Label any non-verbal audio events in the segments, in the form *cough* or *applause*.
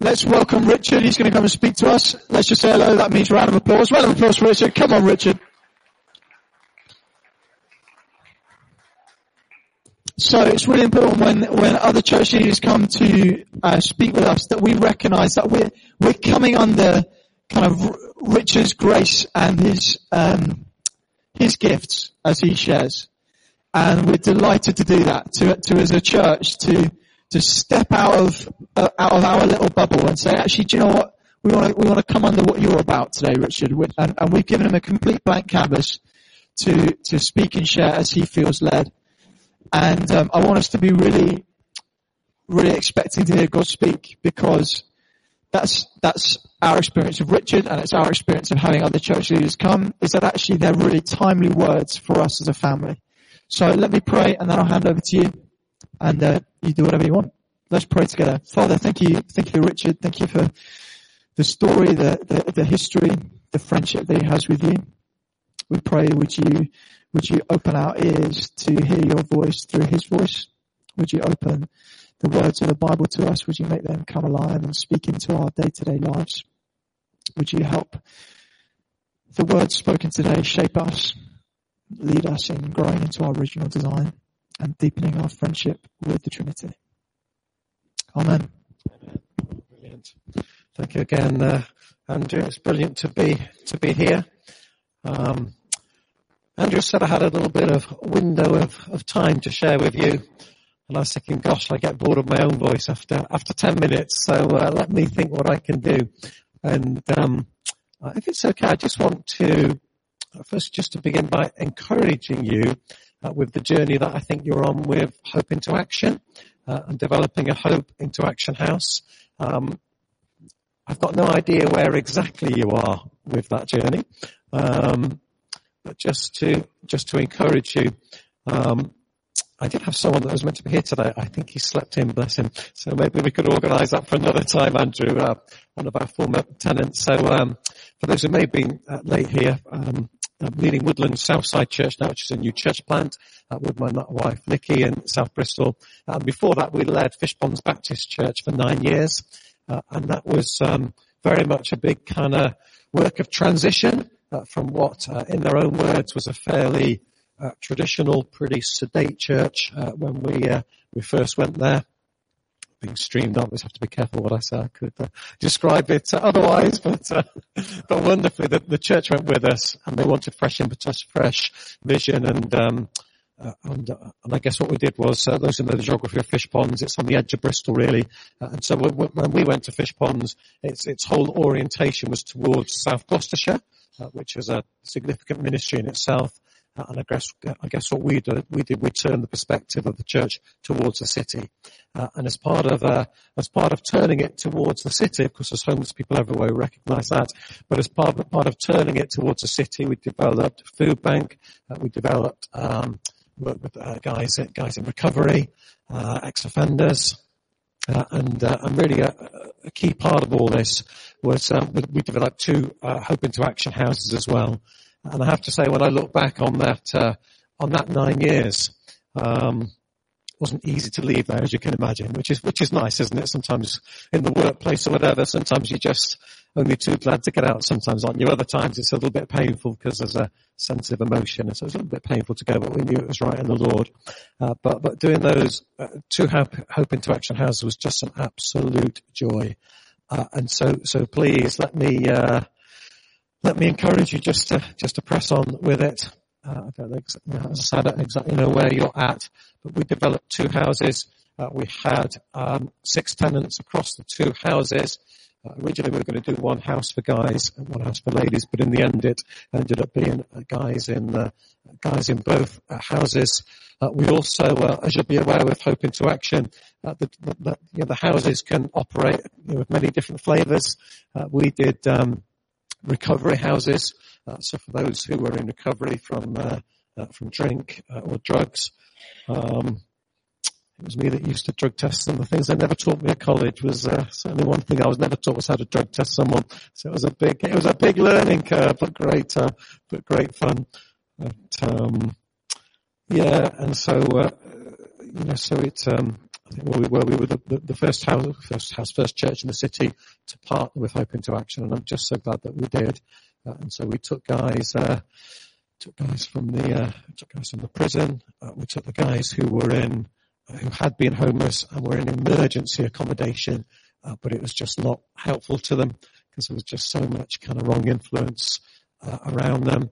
Let's welcome Richard. He's going to come and speak to us. Let's just say hello. That means round of applause. Round of applause for Richard. Come on, Richard. So it's really important when, when other church leaders come to uh, speak with us that we recognise that we're we're coming under kind of Richard's grace and his um, his gifts as he shares, and we're delighted to do that. To to as a church to to step out of uh, out of our little bubble and say, actually, do you know what? We want to we want to come under what you're about today, Richard, and, and we've given him a complete blank canvas to to speak and share as he feels led. And um, I want us to be really, really expecting to hear God speak because that's that's our experience of Richard, and it's our experience of having other church leaders come. Is that actually they're really timely words for us as a family. So let me pray, and then I'll hand over to you, and uh, you do whatever you want. Let's pray together. Father, thank you, thank you, Richard. Thank you for the story, the, the, the history, the friendship that he has with you. We pray, would you would you open our ears to hear your voice through his voice? Would you open the words of the Bible to us? Would you make them come alive and speak into our day-to-day lives? Would you help the words spoken today shape us, lead us in growing into our original design and deepening our friendship with the Trinity? Amen. Brilliant. Thank you again, uh, Andrew. It's brilliant to be to be here. Um, Andrew said I had a little bit of window of, of time to share with you. And I was thinking, gosh, I get bored of my own voice after, after 10 minutes. So uh, let me think what I can do. And um, if it's okay, I just want to uh, first just to begin by encouraging you uh, with the journey that I think you're on with Hope into Action uh, and developing a Hope into Action house. Um, I've got no idea where exactly you are with that journey. Um, but just to just to encourage you. Um, I did have someone that was meant to be here today. I think he slept in, bless him. So maybe we could organise that for another time, Andrew, uh, one of our former tenants. So um, for those who may have been uh, late here, leading Woodland Southside Church now, which is a new church plant uh, with my wife Nikki in South Bristol. And before that, we led Fishponds Baptist Church for nine years, uh, and that was um, very much a big kind of work of transition uh, from what, uh, in their own words, was a fairly uh, traditional, pretty sedate church uh, when we uh, we first went there. Being streamed, I always have to be careful what I say. I could uh, describe it otherwise, *laughs* but but wonderfully, the, the, church went with us, and they wanted fresh impetus, fresh vision, and um, uh, and, uh, and, I guess what we did was, uh, those who know the geography of Fishponds, it's on the edge of Bristol really. and so when we went to Fishponds, its, its whole orientation was towards South Gloucestershire. Uh, which is a significant ministry in itself. Uh, and I guess, I guess what we did, we did, we turned the perspective of the church towards the city. Uh, and as part of, uh, as part of turning it towards the city, of course there's homeless people everywhere, we recognize that, but as part of, part of turning it towards the city, we developed a food bank, uh, we developed, um, work with uh, guys, guys in recovery, ex-offenders, uh, and, uh, and really a, a, key part of all this was um, we developed two uh, Hope into Action houses as well. And I have to say, when I look back on that uh, on that nine years, um, wasn't easy to leave there, as you can imagine, which is which is nice, isn't it? Sometimes in the workplace or whatever, sometimes you're just only too glad to get out. Sometimes, aren't you? Other times it's a little bit painful because there's a sense of emotion, and so it's a little bit painful to go. But we knew it was right in the Lord. Uh, but but doing those uh, two hope, hope into action houses was just an absolute joy. Uh, and so so please let me uh, let me encourage you just to just to press on with it. Uh, I don't know, said, exactly know where you're at, but we developed two houses. Uh, we had um, six tenants across the two houses. Uh, originally we were going to do one house for guys and one house for ladies, but in the end it ended up being uh, guys in uh, guys in both uh, houses. we also, as you'll be aware, with Hope into Action, the, the, you know, the, houses can operate you know, with many different flavours. we did um, recovery houses. Uh, so for those who were in recovery from uh, uh, from drink or drugs, um, it was me that used to drug test them. The things they never taught me at college was uh, certainly one thing I was never taught was how to drug test someone. So it was a big, it was a big learning curve, but great, uh, but great fun. But, um, yeah, and so uh, you know, so it um, I think where we were, we were the, the, the, first house, first house, first church in the city to partner with Hope into Action, and I'm just so glad that we did. Uh, and so we took guys, uh, took guys from the, uh, took guys from the prison. Uh, we took the guys who were in, uh, who had been homeless and were in emergency accommodation, uh, but it was just not helpful to them because there was just so much kind of wrong influence around them.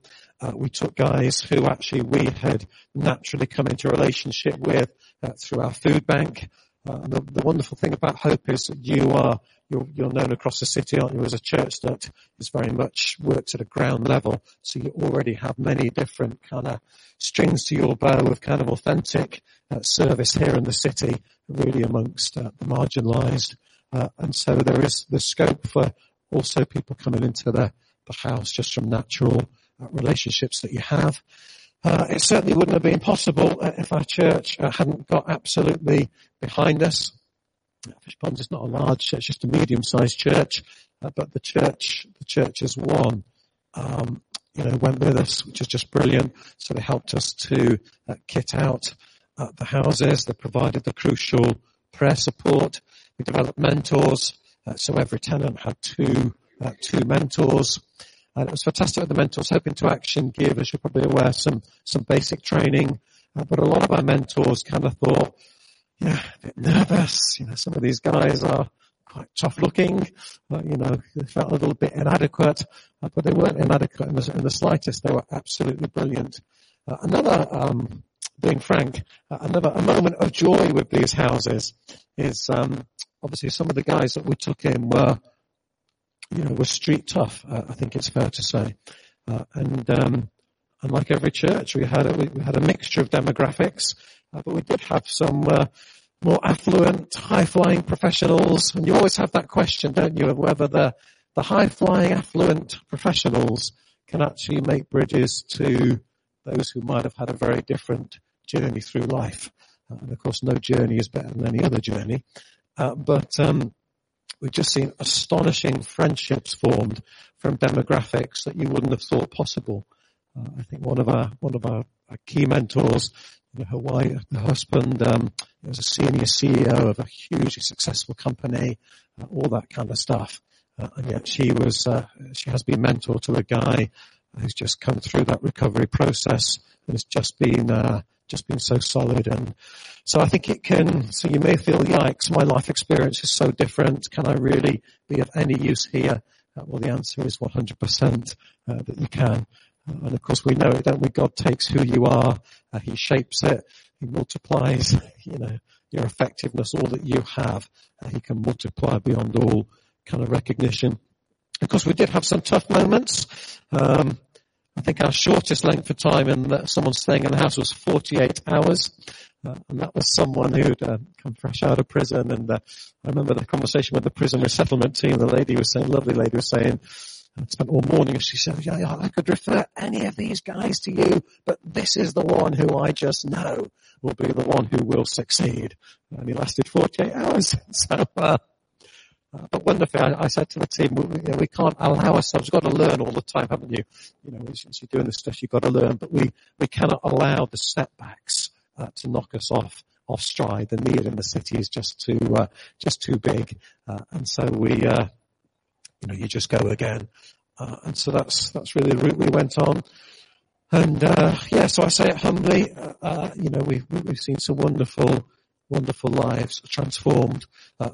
we took guys who actually we had naturally come into relationship with uh, through our food bank. Uh, the, the, wonderful thing about Hope is that you are you're, you're, known across the city, aren't you, as a church that is very much works at a ground level. So you already have many different kind of strings to your bow of kind of authentic uh, service here in the city, really amongst uh, the marginalised. Uh, and so there is the scope for also people coming into the, the house just from natural uh, relationships that you have. Uh, it certainly wouldn't have been possible uh, if our church uh, hadn't got absolutely behind us. Fishponds is not a large church, just a medium-sized church, uh, but the church, the church as one, um, you know, went with us, which is just brilliant. So they helped us to uh, kit out the houses. They provided the crucial prayer support. We developed mentors. so every tenant had two, two mentors. And it was fantastic with the mentors, Hope into Action give, as you're probably aware, some, some basic training. Uh, but a lot of our mentors kind of thought, yeah, a bit nervous. You know, some of these guys are quite tough looking. Uh, you know, they felt a little bit inadequate, uh, but they weren't inadequate in the, in the, slightest. They were absolutely brilliant. Uh, another, um, being frank, uh, another a moment of joy with these houses is um, obviously some of the guys that we took in were you know, was street tough. Uh, I think it's fair to say. Uh, and um, and like every church, we had a, we had a mixture of demographics, uh, but we did have some uh, more affluent, high-flying professionals. And you always have that question, don't you, of whether the the high-flying, affluent professionals can actually make bridges to those who might have had a very different journey through life. Uh, and of course, no journey is better than any other journey. Uh, but um, We've just seen astonishing friendships formed from demographics that you wouldn't have thought possible. Uh, I think one of our one of our, our key mentors, you know, husband, um, was a senior CEO of a hugely successful company, uh, all that kind of stuff. Uh, and yet she was uh, she has been mentor to a guy who's just come through that recovery process and has just been uh, just been so solid. And so I think it can, so you may feel, yikes, my life experience is so different. Can I really be of any use here? Uh, well, the answer is 100% uh, that you can. Uh, and of course we know it, don't we? God takes who you are, uh, He shapes it, He multiplies, *laughs* you know, your effectiveness, all that you have, uh, He can multiply beyond all kind of recognition. Of course, we did have some tough moments. Um, I think our shortest length of time in someone staying in the house was 48 hours. Uh, and that was someone who'd uh, come fresh out of prison. And uh, I remember the conversation with the prison resettlement team. The lady was saying, lovely lady was saying, I spent all morning and she said, yeah, yeah, I could refer any of these guys to you, but this is the one who I just know will be the one who will succeed. And he lasted 48 hours. *laughs* so, uh, but wonderfully, I, I, said to the team, we, you know, we can't allow ourselves, we've got to learn all the time, haven't you? You know, since you're doing this stuff, you've got to learn, but we, we cannot allow the setbacks uh, to knock us off off stride. The need in the city is just too uh, just too big, uh, and so we, uh, you know, you just go again. Uh, and so that's that's really the route we went on. And yeah, so I say it humbly. you know, we've we've seen some wonderful wonderful lives transformed.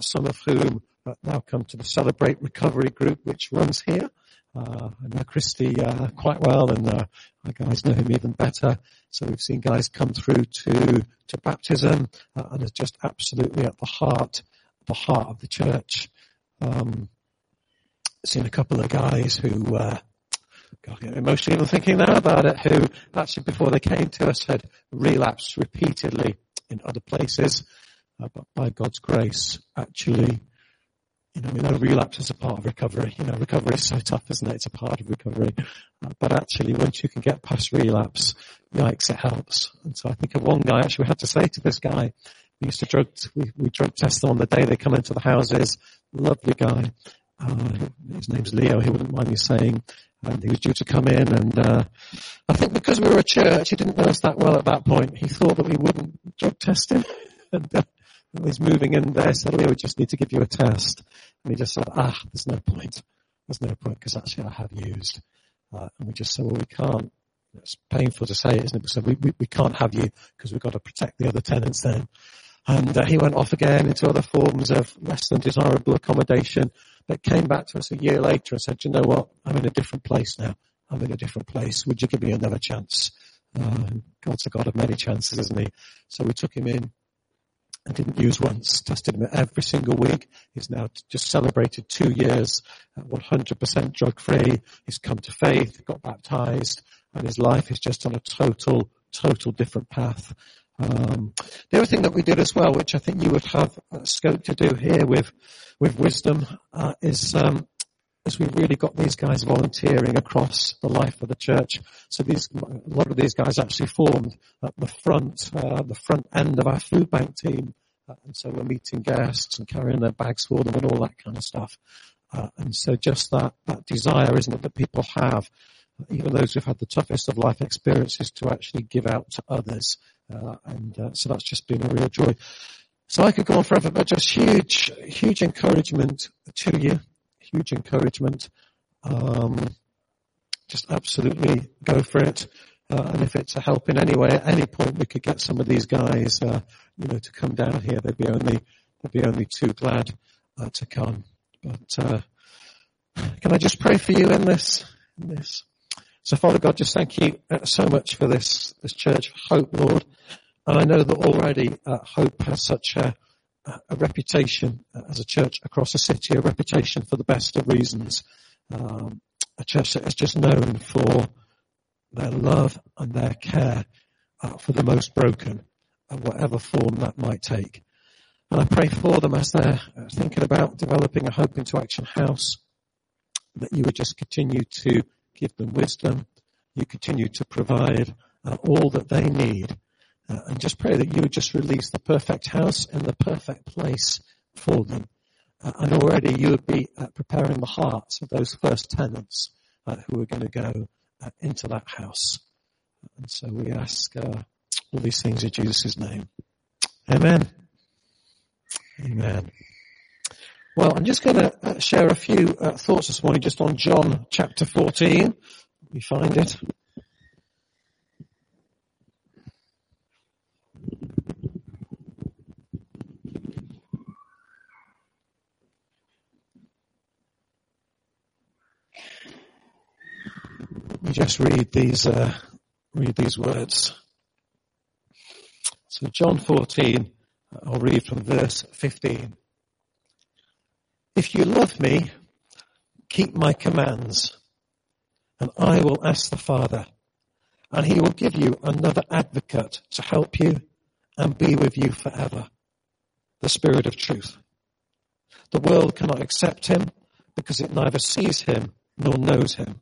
some of whom now come to the Celebrate Recovery group, which runs here. Uh, I know Christy uh, quite well, and uh, our guys know him even better. So we've seen guys come through to to baptism, uh, and it's just absolutely at the heart, the heart of the church. Um, seen a couple of guys who, uh, God, emotionally even thinking now about it, who actually before they came to us had relapsed repeatedly in other places, uh, but by God's grace, actually you know, know relapse is a part of recovery. You know, recovery is so tough, isn't it? It's a part of recovery. Uh, but actually, once you can get past relapse, yikes, it helps. And so I think of one guy, actually, we had to say to this guy, we used to drug, we, we drug test them on the day they come into the houses. Lovely guy. Uh, his name's Leo, he wouldn't mind me saying. And he was due to come in and, uh, I think because we were a church, he didn't know us that well at that point. He thought that we wouldn't drug test him. *laughs* and, he's moving in there, said, we just need to give you a test. And he just said, ah, there's no point. There's no point because actually I have used. Uh, and we just said, well, we can't. It's painful to say, isn't it? So we, we, we can't have you because we've got to protect the other tenants then. And uh, he went off again into other forms of less than desirable accommodation, but came back to us a year later and said, you know what? I'm in a different place now. I'm in a different place. Would you give me another chance? Uh, God's a God of many chances, isn't he? So we took him in and didn't use once, tested him every single week. He's now just celebrated two years, 100% drug free. He's come to faith, got baptized, and his life is just on a total, total different path. Um, the other thing that we did as well, which I think you would have scope to do here with with wisdom, uh, is um, as we've really got these guys volunteering across the life of the church. So these, a lot of these guys actually formed at the front, uh, the front end of our food bank team. Uh, and so we're meeting guests and carrying their bags for them and all that kind of stuff. Uh, and so just that, that desire, isn't it, that people have, even those who've had the toughest of life experiences to actually give out to others. Uh, and uh, so that's just been a real joy. So I could go on forever, but just huge, huge encouragement to you huge encouragement. Um, just absolutely go for it. Uh, and if it's a help in any way, at any point we could get some of these guys, uh, you know, to come down here, they'd be only, they'd be only too glad uh, to come. But uh, can I just pray for you in this? In this. So Father God, just thank you uh, so much for this, this church hope, Lord. And I know that already uh, hope has such a, a reputation as a church across the city, a reputation for the best of reasons. Um, a church that is just known for their love and their care uh, for the most broken, uh, whatever form that might take. And I pray for them as they're uh, thinking about developing a Hope into Action house, that you would just continue to give them wisdom, you continue to provide uh, all that they need uh, and just pray that you would just release the perfect house in the perfect place for them. Uh, and already you would be uh, preparing the hearts of those first tenants uh, who are going to go uh, into that house. And so we ask uh, all these things in Jesus' name. Amen. Amen. Well, I'm just going to share a few thoughts this morning just on John chapter 14. Let me find it. Me just read these, uh, read these words. So John 14, I'll read from verse 15. If you love me, keep my commands, and I will ask the Father, and he will give you another advocate to help you and be with you forever. The Spirit of truth. The world cannot accept him because it neither sees him nor knows him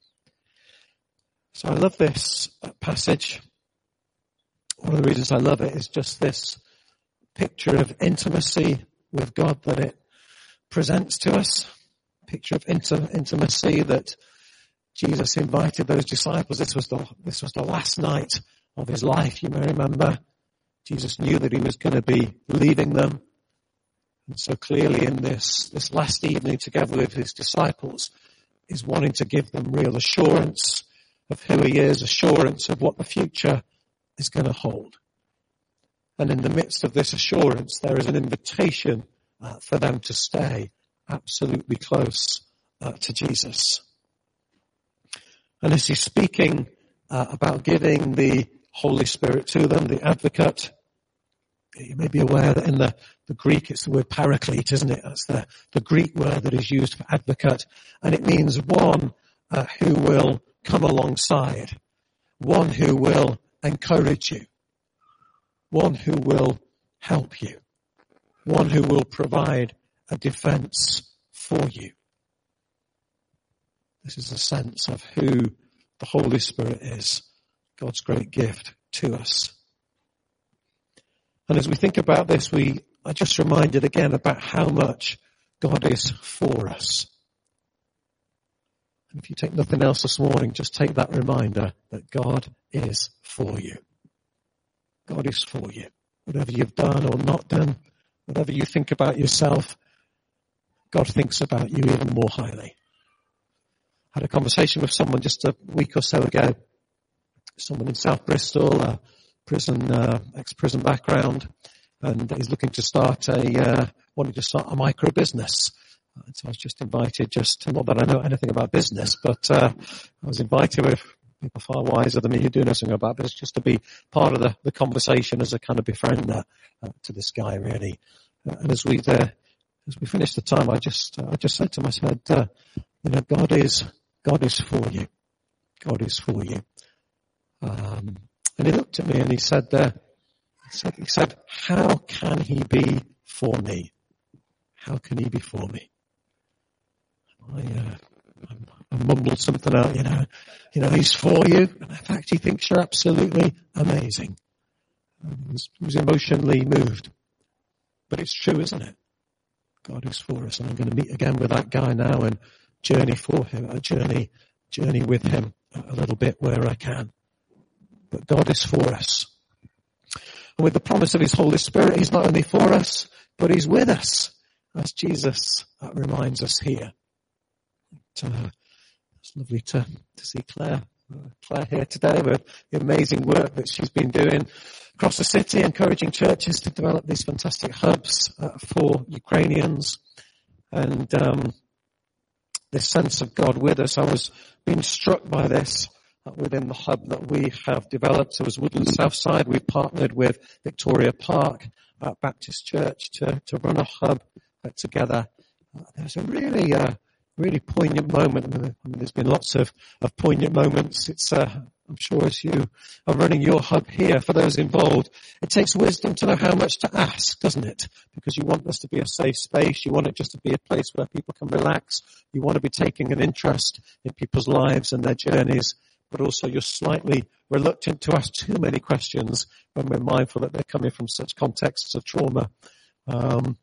So I love this passage. One of the reasons I love it is just this picture of intimacy with God that it presents to us. Picture of intimacy that Jesus invited those disciples. This was the, this was the last night of his life, you may remember. Jesus knew that he was going to be leaving them. And so clearly in this, this last evening together with his disciples, is wanting to give them real assurance of who he is, assurance of what the future is going to hold. And in the midst of this assurance, there is an invitation uh, for them to stay absolutely close uh, to Jesus. And as he's speaking uh, about giving the Holy Spirit to them, the advocate, you may be aware that in the, the Greek it's the word paraclete, isn't it? That's the, the Greek word that is used for advocate. And it means one uh, who will come alongside, one who will encourage you, one who will help you, one who will provide a defense for you. This is a sense of who the Holy Spirit is, God's great gift to us. And as we think about this, we are just reminded again about how much God is for us. And if you take nothing else this morning, just take that reminder that God is for you. God is for you. Whatever you've done or not done, whatever you think about yourself, God thinks about you even more highly. I had a conversation with someone just a week or so ago. Someone in South Bristol, a prison, uh, ex-prison background, and he's looking to start a, uh, wanting to start a micro business. So I was just invited, just not that I know anything about business, but uh, I was invited with people far wiser than me who do know something about this, just to be part of the, the conversation as a kind of befriender uh, to this guy, really. Uh, and as we uh, as we finished the time, I just I just said to said, uh, you know, God is God is for you. God is for you. Um, and he looked at me and he said, uh, he said, he said, how can he be for me? How can he be for me? I, uh, I, mumbled something out, you know, you know, he's for you. And in fact, he thinks you're absolutely amazing. He was, he was emotionally moved. But it's true, isn't it? God is for us. And I'm going to meet again with that guy now and journey for him, a journey, journey with him a little bit where I can. But God is for us. And with the promise of His Holy Spirit, He's not only for us, but He's with us, as Jesus reminds us here. Uh, it's lovely to, to see Claire, uh, Claire here today with the amazing work that she's been doing across the city, encouraging churches to develop these fantastic hubs uh, for Ukrainians. And um, this sense of God with us, I was being struck by this uh, within the hub that we have developed. So as Woodland Southside, we partnered with Victoria Park uh, Baptist Church to, to run a hub together. Uh, there's a really uh, really poignant moment. I mean, there's been lots of, of poignant moments. It's, uh, I'm sure as you are running your hub here for those involved, it takes wisdom to know how much to ask, doesn't it? Because you want this to be a safe space. You want it just to be a place where people can relax. You want to be taking an interest in people's lives and their journeys, but also you're slightly reluctant to ask too many questions when we're mindful that they're coming from such contexts of trauma. Um,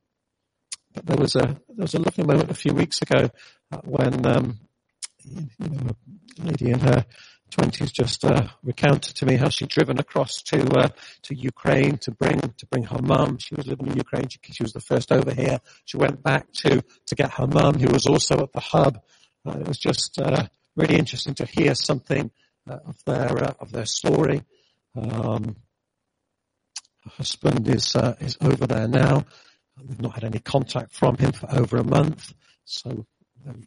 there was a there was a lovely moment a few weeks ago uh, when um, you know, a lady in her twenties just uh, recounted to me how she'd driven across to uh, to Ukraine to bring to bring her mum. She was living in Ukraine. She, she, was the first over here. She went back to to get her mum, who was also at the hub. Uh, it was just uh, really interesting to hear something uh, of their of their story. Um, her husband is is over there now. We've not had any contact from him for over a month. So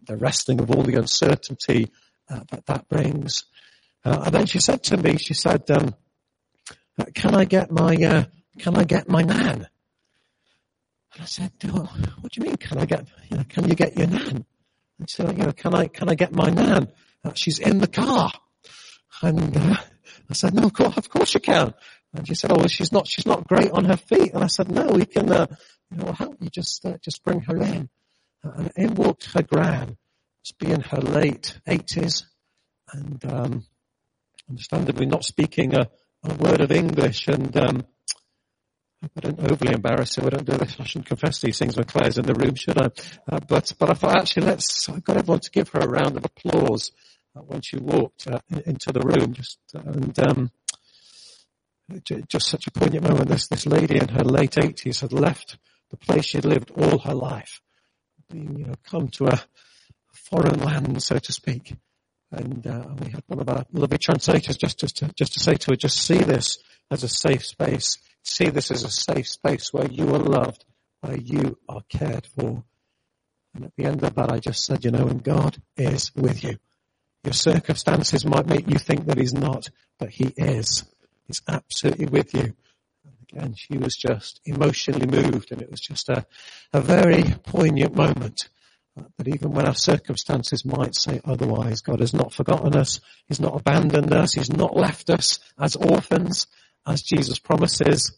the resting of all the uncertainty uh, that that brings. Uh, and then she said to me, she said, um, uh, "Can I get my uh, Can I get my nan?" And I said, oh, "What do you mean? Can I get? You know, can you get your nan?" And she said, "You know, can I Can I get my nan? Uh, she's in the car." And uh, I said, "No, of course, of course you can." And she said, "Oh, well, she's not She's not great on her feet." And I said, "No, we can. You know, help you. Just just bring her in." and in walked her gran, to be in her late 80s, and um, understandably not speaking a, a, word of English, and um, I don't overly embarrass her. I don't do this. I shouldn't confess these things when Claire's in the room, should I? Uh, but but I thought actually let's. I got everyone to give her a round of applause uh, when she walked uh, into the room. Just and um, just such a poignant moment. This this lady in her late eighties had left the place she'd lived all her life being, you know, come to a foreign land, so to speak. And uh, we had one of our lovely translators just, to, just to say to her, just see this as a safe space. See this as a safe space where you are loved, where you are cared for. And at the end of that, I just said, you know, and God is with you. Your circumstances might make you think that He's not, but He is. He's absolutely with you and she was just emotionally moved and it was just a, a very poignant moment. But even when our circumstances might say otherwise, God has not forgotten us. He's not abandoned us. He's not left us as orphans, as Jesus promises,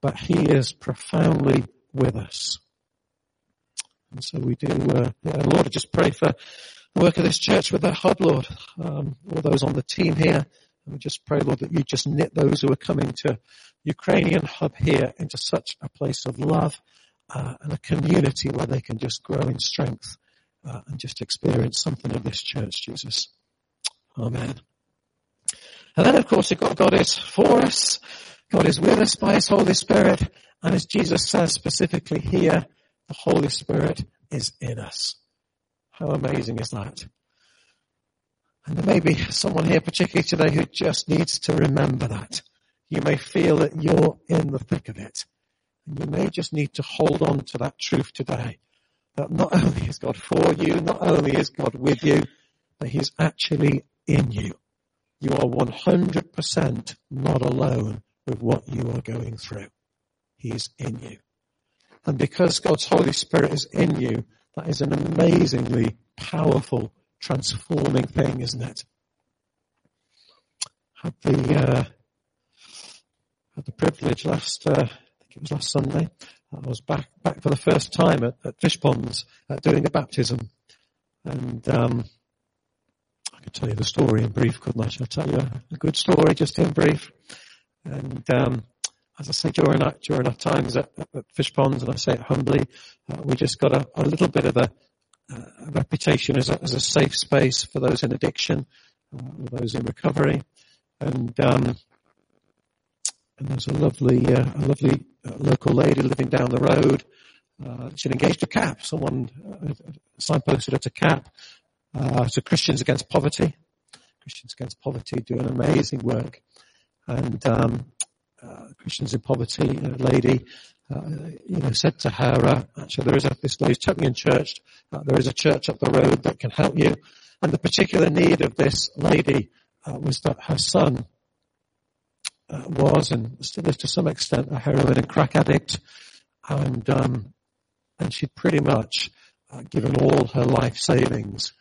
but He is profoundly with us. And so we do, uh, yeah, Lord, I just pray for the work of this church with that hub, Lord, um, all those on the team here. And we just pray, Lord, that you just knit those who are coming to Ukrainian hub here into such a place of love uh, and a community where they can just grow in strength uh, and just experience something of this church, Jesus. Amen. And then, of course, God is for us. God is with us by His Holy Spirit. And as Jesus says specifically here, the Holy Spirit is in us. How amazing is that? And there may be someone here particularly today who just needs to remember that. You may feel that you're in the thick of it. And you may just need to hold on to that truth today. That not only is God for you, not only is God with you, but He's actually in you. You are 100% not alone with what you are going through. He is in you. And because God's Holy Spirit is in you, that is an amazingly powerful, transforming thing, isn't it? Had the, uh, had the privilege last, uh, I think it was last Sunday, I was back, back for the first time at, at Fishponds uh, doing a baptism. And, um, I could tell you the story in brief, couldn't I? Shall I tell you a, good story just in brief? And, um, as I say, during our, during our times at, at Fishponds, and I say it humbly, uh, we just got a, a, little bit of a, a reputation as a, as a, safe space for those in addiction, uh, those in recovery. And, um, and there's a lovely, uh, a lovely uh, local lady living down the road. Uh, she'd engaged a CAP. Someone uh, signposted her to CAP, to Christians Against Poverty. Christians Against Poverty do an amazing work. And um, Christians in Poverty lady, uh, you know, said to her, uh, actually there is a, this lady's totally unchurched, uh, there is a church up the road that can help you. And the particular need of this lady was that her son uh, was and still is to some extent a heroin and crack addict. And, um, and she'd pretty much given all her life savings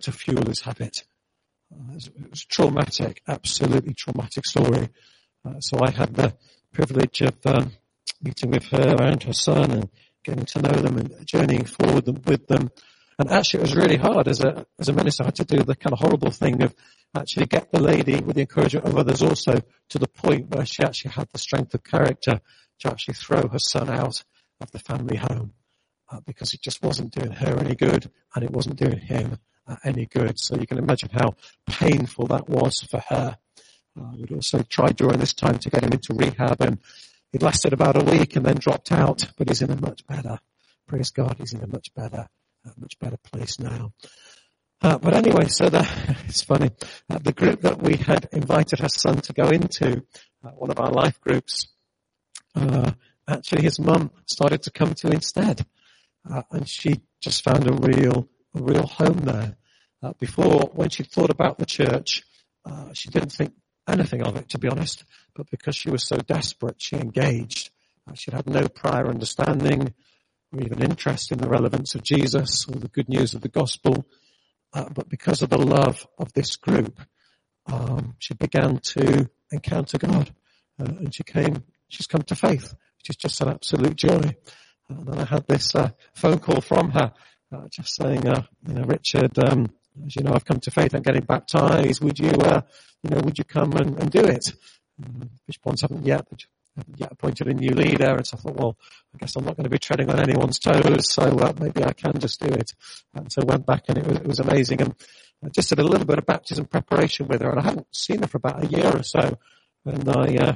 to fuel this habit. it was traumatic, absolutely traumatic story. Uh, so I had the privilege of um, meeting with her and her son and getting to know them and journeying forward with them. And actually, it was really hard as a as a minister. I had to do the kind of horrible thing of actually get the lady, with the encouragement of others, also to the point where she actually had the strength of character to actually throw her son out of the family home uh, because it just wasn't doing her any good and it wasn't doing him uh, any good. So you can imagine how painful that was for her. Uh, we'd also tried during this time to get him into rehab and it lasted about a week and then dropped out, but he's in a much better, praise God, he's in a much better, uh, much better place now. Uh, but anyway, so the, *laughs* it's funny, uh, the group that we had invited her son to go into, uh, one of our life groups, uh, actually his mum started to come to instead. Uh, and she just found a real, a real home there. before, when she thought about the church, she didn't think anything of it, to be honest. But because she was so desperate, she engaged. Uh, she had no prior understanding or even interest in the relevance of Jesus or the good news of the gospel. Uh, but because of the love of this group, um, she began to encounter God, uh, and she came. She's come to faith, which is just an absolute joy. And then I had this uh, phone call from her, uh, just saying, uh, you know, Richard, um, as you know, I've come to faith. I'm getting baptized. Would you, uh, you know, would you come and, and do it? Um, Fishponds haven't yet, yet appointed a new leader. And so I thought, well, I guess I'm not going to be treading on anyone's toes. So uh, maybe I can just do it. And so I went back and it was, it was amazing. And I just did a little bit of baptism preparation with her. And I hadn't seen her for about a year or so. And I, uh,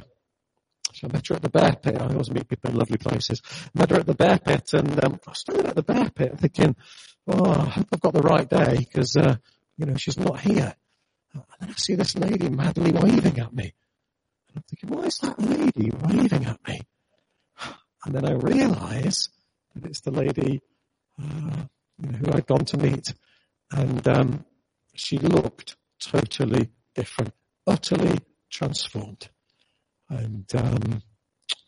I met her at the bear pit. I always meet people in lovely places. Met her at the bear pit and um, I was standing at the bear pit thinking, oh, I hope I've got the right day because, uh, you know, she's not here. And then I see this lady madly waving at me. I'm thinking, why is that lady waving at me? And then I realize that it's the lady uh, you know, who I'd gone to meet. And um, she looked totally different, utterly transformed. And um,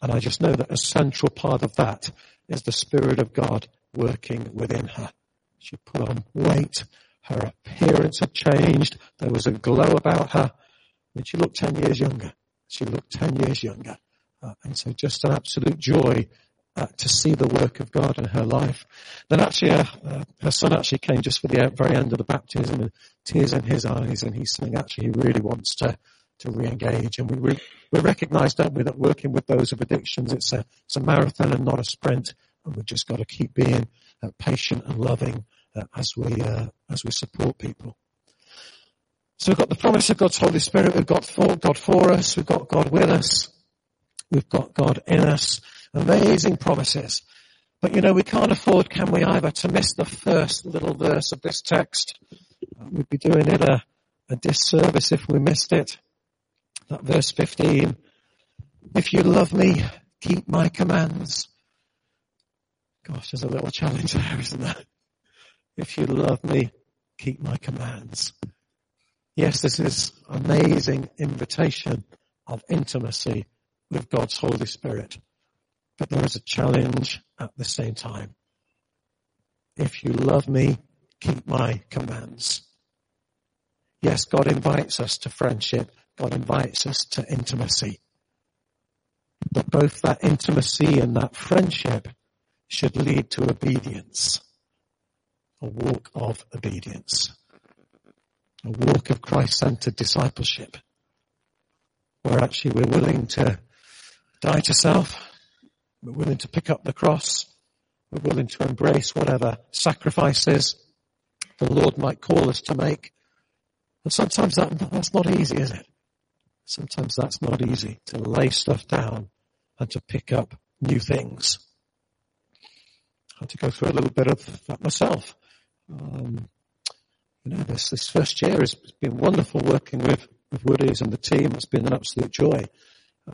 and I just know that a central part of that is the Spirit of God working within her. She put on weight. Her appearance had changed. There was a glow about her. And she looked 10 years younger. She looked 10 years younger. Uh, and so just an absolute joy uh, to see the work of God in her life. Then actually, uh, uh, her son actually came just for the very end of the baptism and tears in his eyes and he's saying actually he really wants to, to re-engage. And we, re- we recognize, don't we, that working with those of addictions, it's a, it's a marathon and not a sprint. And we've just got to keep being uh, patient and loving uh, as we, uh, as we support people. So we've got the promise of God's Holy Spirit. We've got for, God for us. We've got God with us. We've got God in us. Amazing promises. But you know, we can't afford, can we either, to miss the first little verse of this text. We'd be doing it a, a disservice if we missed it. That verse 15. If you love me, keep my commands. Gosh, there's a little challenge there, isn't there? If you love me, keep my commands. Yes, this is amazing invitation of intimacy with God's Holy Spirit. But there is a challenge at the same time. If you love me, keep my commands. Yes, God invites us to friendship. God invites us to intimacy. But both that intimacy and that friendship should lead to obedience. A walk of obedience a walk of Christ-centered discipleship, where actually we're willing to die to self, we're willing to pick up the cross, we're willing to embrace whatever sacrifices the Lord might call us to make. And sometimes that, that's not easy, is it? Sometimes that's not easy to lay stuff down and to pick up new things. I had to go through a little bit of that myself. Um, you know, this, this first year has been wonderful working with, with Woodies and the team. It's been an absolute joy.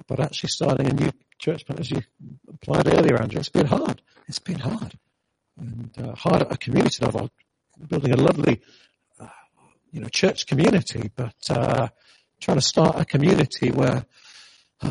But actually starting a new church as you applied earlier, Andrew, it's been hard. It's been hard. And uh, hard at a community level, building a lovely, uh, you know, church community, but uh, trying to start a community where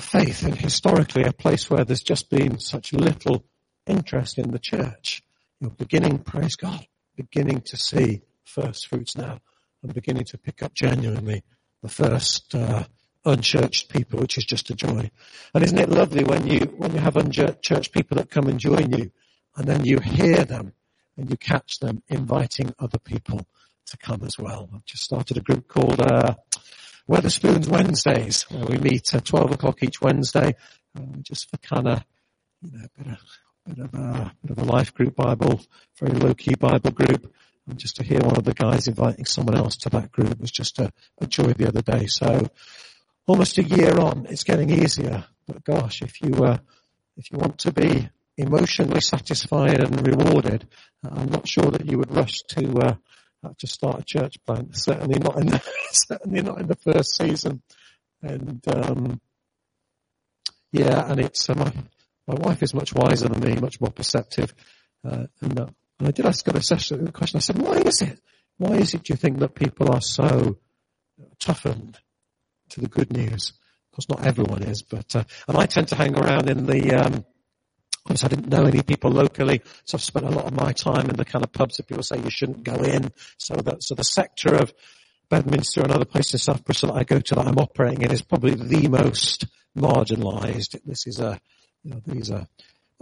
faith and historically a place where there's just been such little interest in the church. You're beginning, praise God, beginning to see first fruits now. I'm beginning to pick up genuinely the first uh, unchurched people, which is just a joy. And isn't it lovely when you when you have unchurched people that come and join you, and then you hear them and you catch them inviting other people to come as well. I've just started a group called uh, Wetherspoons Wednesdays, where we meet at 12 o'clock each Wednesday, uh, just for kind of you know bit of, bit of a bit of a life group Bible, very low key Bible group. And just to hear one of the guys inviting someone else to that group was just a, a joy the other day. So almost a year on, it's getting easier. But gosh, if you, uh, if you want to be emotionally satisfied and rewarded, I'm not sure that you would rush to, uh, to start a church plant. Certainly not in the, *laughs* certainly not in the first season. And, um, yeah, and it's, uh, my, my wife is much wiser than me, much more perceptive. Uh, and and I did ask a question. I said, why is it? Why is it, do you think, that people are so toughened to the good news? Of course, not everyone is, but, uh, and I tend to hang around in the, um, course, I didn't know any people locally, so I've spent a lot of my time in the kind of pubs that people say you shouldn't go in. So that, so the sector of Bedminster and other places in South Bristol that I go to that I'm operating in is probably the most marginalised. This is a, you know, these are,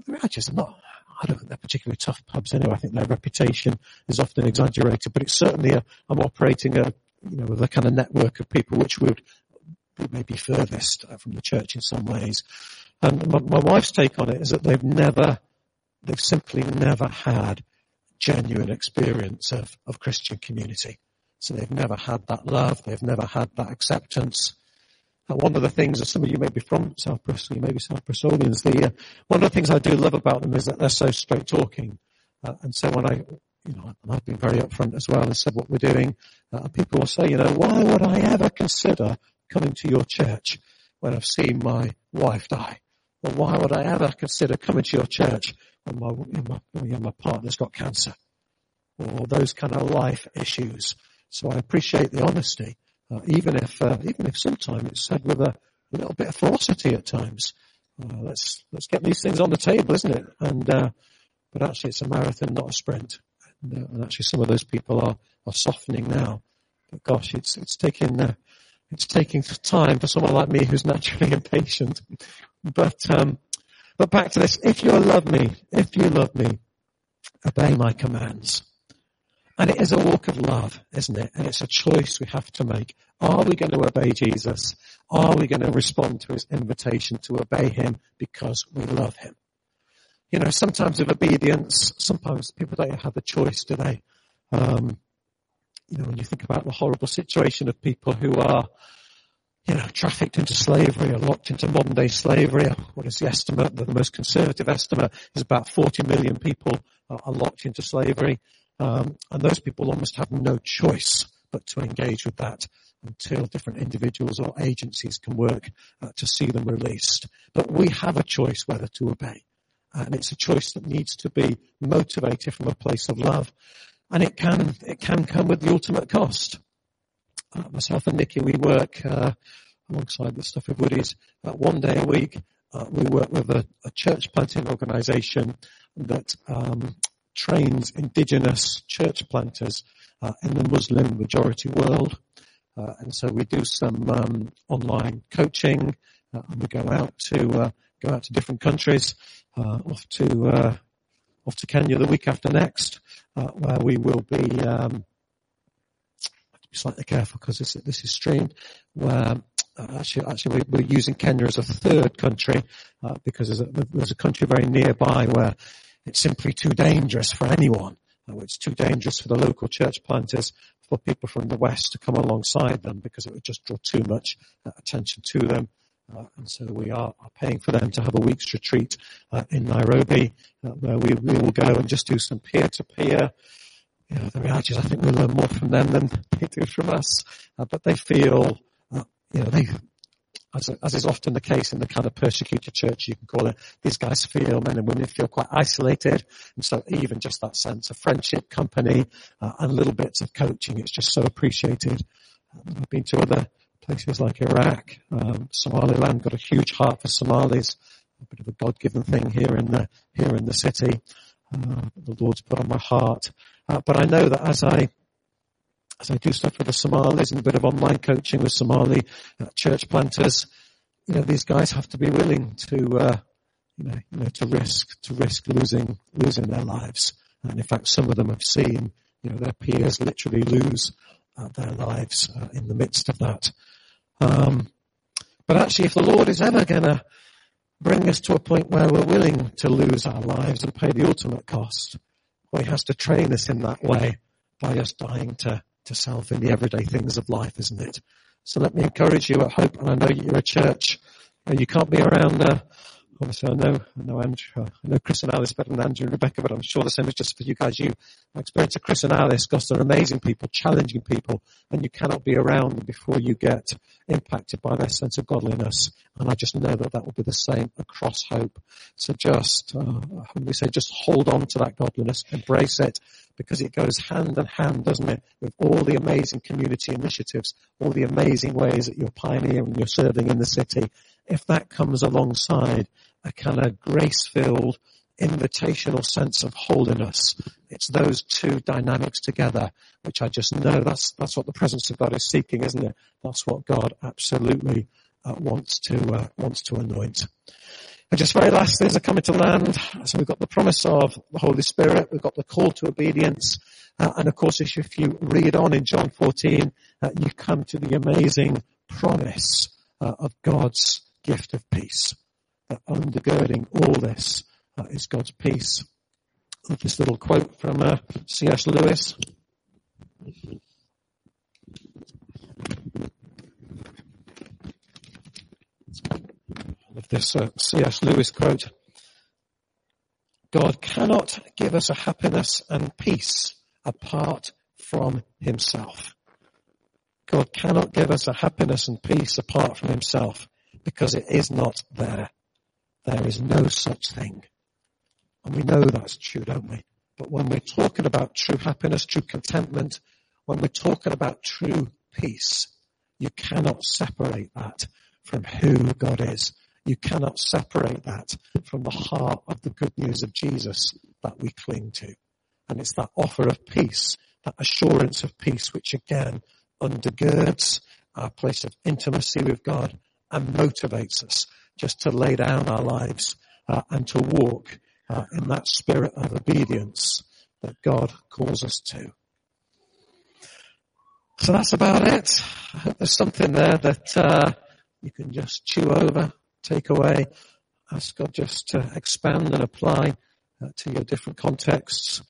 they're just not, I don't think they're particularly tough pubs anyway. I think their reputation is often exaggerated, but it's certainly a, I'm operating a, you know, with a kind of network of people which would be maybe furthest uh, from the church in some ways. And my, my wife's take on it is that they've never, they've simply never had genuine experience of, of Christian community. So they've never had that love, they've never had that acceptance, one of the things that some of you may be from South Bristol, you may be South Bristolians, the, uh, one of the things I do love about them is that they're so straight talking. Uh, and so when I, you know, I've been very upfront as well and said what we're doing, uh, people will say, you know, why would I ever consider coming to your church when I've seen my wife die? Or why would I ever consider coming to your church when my, my, you know, my partner's got cancer? Or those kind of life issues. So I appreciate the honesty. Uh, even if uh, even if sometimes it's said with a, a, little bit of ferocity at times. Uh, let's let's get these things on the table, isn't it? And uh, but actually, it's a marathon, not a sprint. And, uh, and, actually, some of those people are are softening now. But gosh, it's it's taking uh, it's taking time for someone like me who's naturally *laughs* impatient. But um, But back to this, if you love me, if you love me, obey my commands. And it is a walk of love, isn't it? And it's a choice we have to make. Are we going to obey Jesus? Are we going to respond to his invitation to obey him because we love him? You know, sometimes of obedience, sometimes people don't have the choice, do they? Um, you know, when you think about the horrible situation of people who are, you know, trafficked into slavery or locked into modern day slavery, what is the estimate? The most conservative estimate is about 40 million people are locked into slavery. Um, and those people almost have no choice but to engage with that until different individuals or agencies can work uh, to see them released. But we have a choice whether to obey. And it's a choice that needs to be motivated from a place of love. And it can, it can come with the ultimate cost. Uh, myself and Nikki, we work, uh, alongside the stuff of Woody's, uh, one day a week. Uh, we work with a, a church planting organization that um, trains indigenous church planters uh, in the Muslim majority world. Uh, and so we do some um, online coaching, uh, and we go out to uh, go out to different countries, uh, off to uh, off to Kenya the week after next, where we will be. Um, be slightly careful because this, this is streamed. Where actually, actually we're using Kenya as a third country because there's a, there's a country very nearby where it's simply too dangerous for anyone. It's too dangerous for the local church planters, for people from the West to come alongside them because it would just draw too much uh, attention to them. Uh, and so we are, are, paying for them to have a week's retreat uh, in Nairobi, uh, where we, we, will go and just do some peer-to-peer. You know, the reality is, I think we'll learn more from them than *laughs* they do from us. Uh, but they feel, uh, you know, they as, as, is often the case in the kind of persecuted church, you can call it, these guys feel, men and women feel quite isolated. And so even just that sense of friendship, company, uh, and little bits of coaching, it's just so appreciated. Um, I've been to other places like Iraq, um, Somaliland, got a huge heart for Somalis, a bit of a God-given thing here in the, here in the city. Uh, the Lord's put on my heart. Uh, but I know that as I as I do stuff with the Somalis and a bit of online coaching with Somali uh, church planters, you know, these guys have to be willing to, uh, you know, you know, to risk, to risk losing, losing their lives. And in fact, some of them have seen, you know, their peers literally lose uh, their lives uh, in the midst of that. Um, but actually, if the Lord is ever going to bring us to a point where we're willing to lose our lives and pay the ultimate cost, well, He has to train us in that way by us dying to to self in the everyday things of life, isn't it? So let me encourage you at Hope, and I know you're a church, you can't be around uh, obviously I know, I know Andrew, I know Chris and Alice better than Andrew and Rebecca, but I'm sure the same is just for you guys. You my experience of Chris and Alice, Gus are amazing people, challenging people, and you cannot be around them before you get impacted by their sense of godliness. And I just know that that will be the same across Hope. So just, uh, we say, just hold on to that godliness, embrace it, because it goes hand in hand, doesn't it, with all the amazing community initiatives, all the amazing ways that you're pioneering, you're serving in the city. If that comes alongside a kind of grace-filled, invitational sense of holiness. It's those two dynamics together, which I just know that's, that's what the presence of God is seeking, isn't it? That's what God absolutely uh, wants to, uh, wants to anoint. And just very lastly, as I come into land, so we've got the promise of the Holy Spirit, we've got the call to obedience, uh, and of course, if you read on in John 14, uh, you come to the amazing promise uh, of God's gift of peace undergirding all this uh, is God's peace. This little quote from uh, C.S. Lewis. This uh, C.S. Lewis quote. God cannot give us a happiness and peace apart from himself. God cannot give us a happiness and peace apart from himself because it is not there. There is no such thing. And we know that's true, don't we? But when we're talking about true happiness, true contentment, when we're talking about true peace, you cannot separate that from who God is. You cannot separate that from the heart of the good news of Jesus that we cling to. And it's that offer of peace, that assurance of peace, which again undergirds our place of intimacy with God and motivates us just to lay down our lives uh, and to walk uh, in that spirit of obedience that God calls us to. So that's about it. I hope there's something there that uh, you can just chew over, take away, ask God just to expand and apply uh, to your different contexts,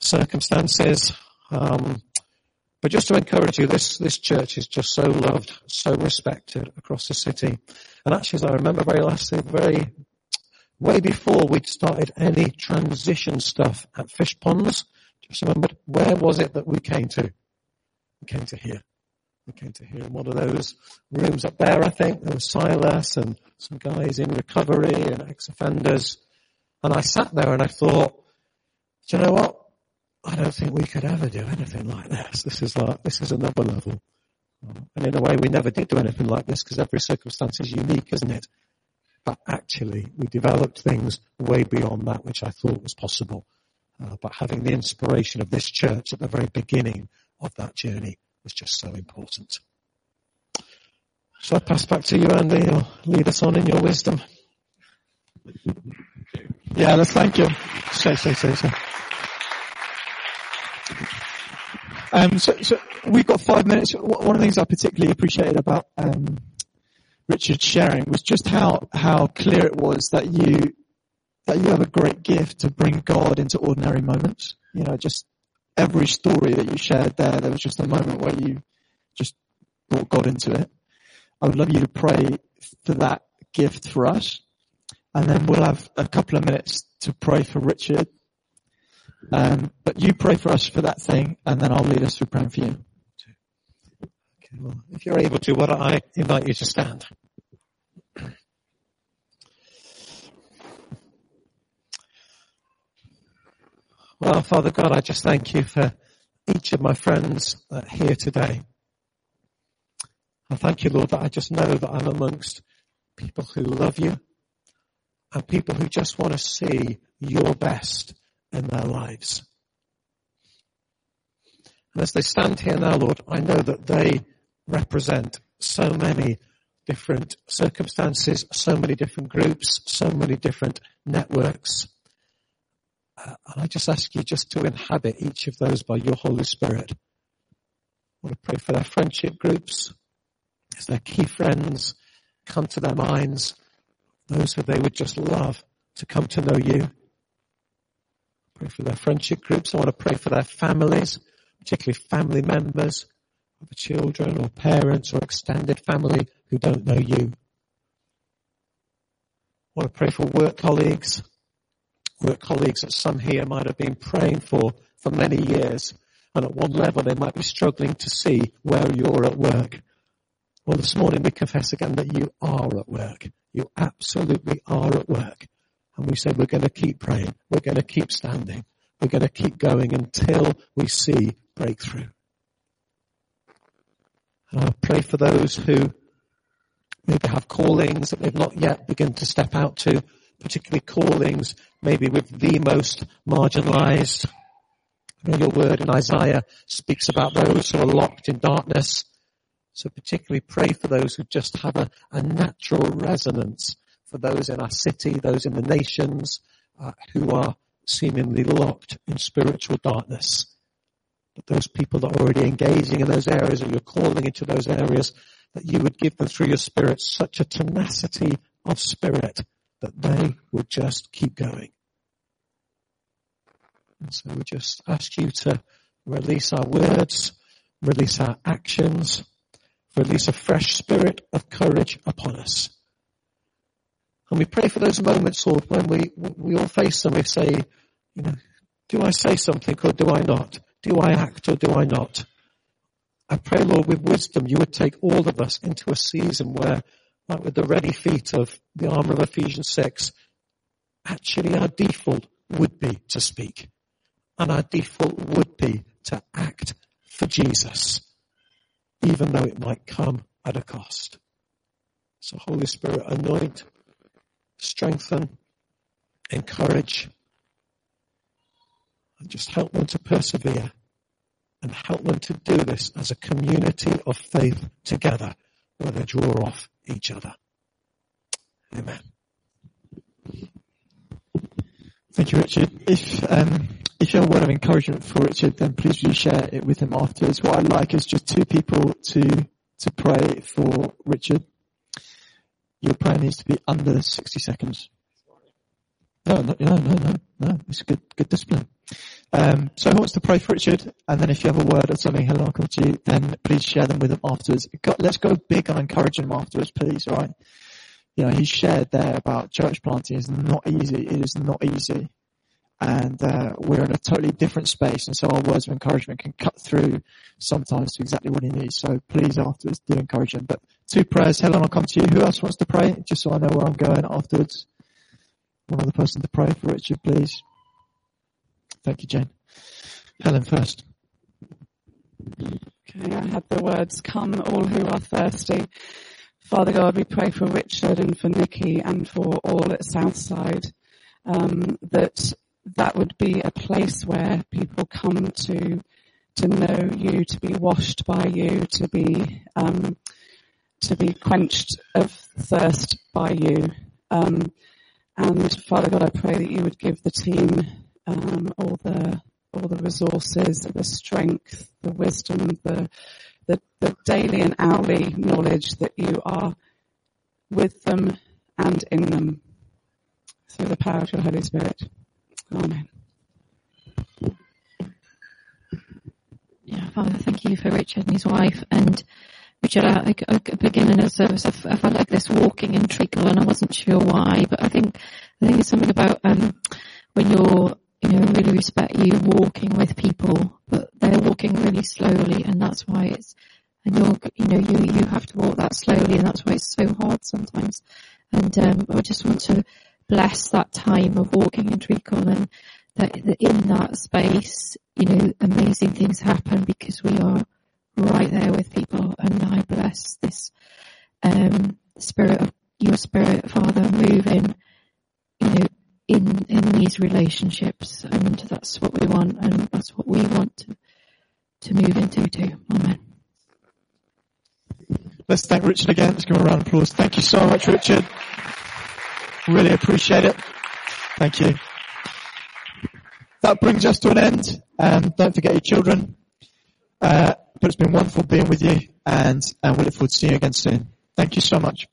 circumstances. Um, but just to encourage you, this, this church is just so loved, so respected across the city. And actually, as I remember very lastly, very, way before we'd started any transition stuff at Fish Ponds, just remembered, where was it that we came to? We came to here. We came to here in one of those rooms up there, I think. There was Silas and some guys in recovery and ex-offenders. And I sat there and I thought, do you know what? I don't think we could ever do anything like this. This is like, this is another level. And in a way, we never did do anything like this because every circumstance is unique, isn't it? But actually, we developed things way beyond that which I thought was possible. Uh, but having the inspiration of this church at the very beginning of that journey was just so important. Shall I pass back to you, Andy, or lead us on in your wisdom? Yeah, let's thank you. Say, say, say, say. Um, so, so we've got five minutes. One of the things I particularly appreciated about um, Richard's sharing was just how how clear it was that you that you have a great gift to bring God into ordinary moments. You know, just every story that you shared there, there was just a moment where you just brought God into it. I would love you to pray for that gift for us. And then we'll have a couple of minutes to pray for Richard um, but you pray for us for that thing, and then I'll lead us through praying for you. Okay, well, if you're able to, don't I invite you to stand? Well, Father God, I just thank you for each of my friends here today. I thank you, Lord, that I just know that I'm amongst people who love you and people who just want to see your best in their lives. And as they stand here now, Lord, I know that they represent so many different circumstances, so many different groups, so many different networks. Uh, and I just ask you just to inhabit each of those by your Holy Spirit. I want to pray for their friendship groups, as their key friends come to their minds, those who they would just love to come to know you. Pray for their friendship groups. I want to pray for their families, particularly family members, the children or parents or extended family who don't know you. I want to pray for work colleagues, work colleagues that some here might have been praying for for many years. And at one level they might be struggling to see where you're at work. Well, this morning we confess again that you are at work. You absolutely are at work. And we said we're going to keep praying. We're going to keep standing. We're going to keep going until we see breakthrough. And I pray for those who maybe have callings that they've not yet begun to step out to, particularly callings maybe with the most marginalized. I know your word in Isaiah speaks about those who are locked in darkness. So particularly pray for those who just have a, a natural resonance for those in our city, those in the nations uh, who are seemingly locked in spiritual darkness. But those people that are already engaging in those areas and you're calling into those areas, that you would give them through your spirit such a tenacity of spirit that they would just keep going. And so we just ask you to release our words, release our actions, release a fresh spirit of courage upon us. And we pray for those moments, Lord, when we, we all face them, we say, you know, do I say something or do I not? Do I act or do I not? I pray, Lord, with wisdom, you would take all of us into a season where, like with the ready feet of the armor of Ephesians 6, actually our default would be to speak. And our default would be to act for Jesus, even though it might come at a cost. So Holy Spirit, anoint strengthen, encourage, and just help them to persevere and help them to do this as a community of faith together where they draw off each other. Amen. Thank you, Richard. If um, if you have a word of encouragement for Richard, then please do share it with him afterwards. What I'd like is just two people to to pray for Richard. Your prayer needs to be under 60 seconds. No, no, no, no, no. It's good, good discipline. Um, so who wants to pray for Richard? And then if you have a word or something, hello, to you, then please share them with him afterwards. Let's go big on encouraging him afterwards, please, alright? You know, he shared there about church planting is not easy. It is not easy. And, uh, we're in a totally different space. And so our words of encouragement can cut through sometimes to exactly what he needs. So please afterwards do encourage him. But two prayers. Helen, I'll come to you. Who else wants to pray? Just so I know where I'm going afterwards. One other person to pray for Richard, please. Thank you, Jane. Helen first. Okay, I had the words, come all who are thirsty. Father God, we pray for Richard and for Nikki and for all at Southside, um, that that would be a place where people come to, to know you, to be washed by you, to be, um, to be quenched of thirst by you. Um, and Father God, I pray that you would give the team um, all the all the resources, the strength, the wisdom, the, the the daily and hourly knowledge that you are with them and in them through the power of your Holy Spirit. Amen. Yeah, Father, thank you for Richard and his wife and Richard, I, I, beginning of service, I, I felt like this walking in treacle and I wasn't sure why, but I think, I think it's something about, um, when you're, you know, really respect you walking with people, but they're walking really slowly and that's why it's, and you're, you know, you, you have to walk that slowly and that's why it's so hard sometimes. And, um, I just want to bless that time of walking in treacle and that, that in that space, you know, amazing things happen because we are right there with people and I bless this um, spirit of your spirit, Father, moving, you know, in in these relationships and that's what we want and that's what we want to to move into too. Amen. Let's thank Richard again. Let's give him a round of applause. Thank you so much, Richard. Really appreciate it. Thank you. That brings us to an end. Um, don't forget your children. Uh, but it's been wonderful being with you and, and we look forward to seeing you again soon. Thank you so much.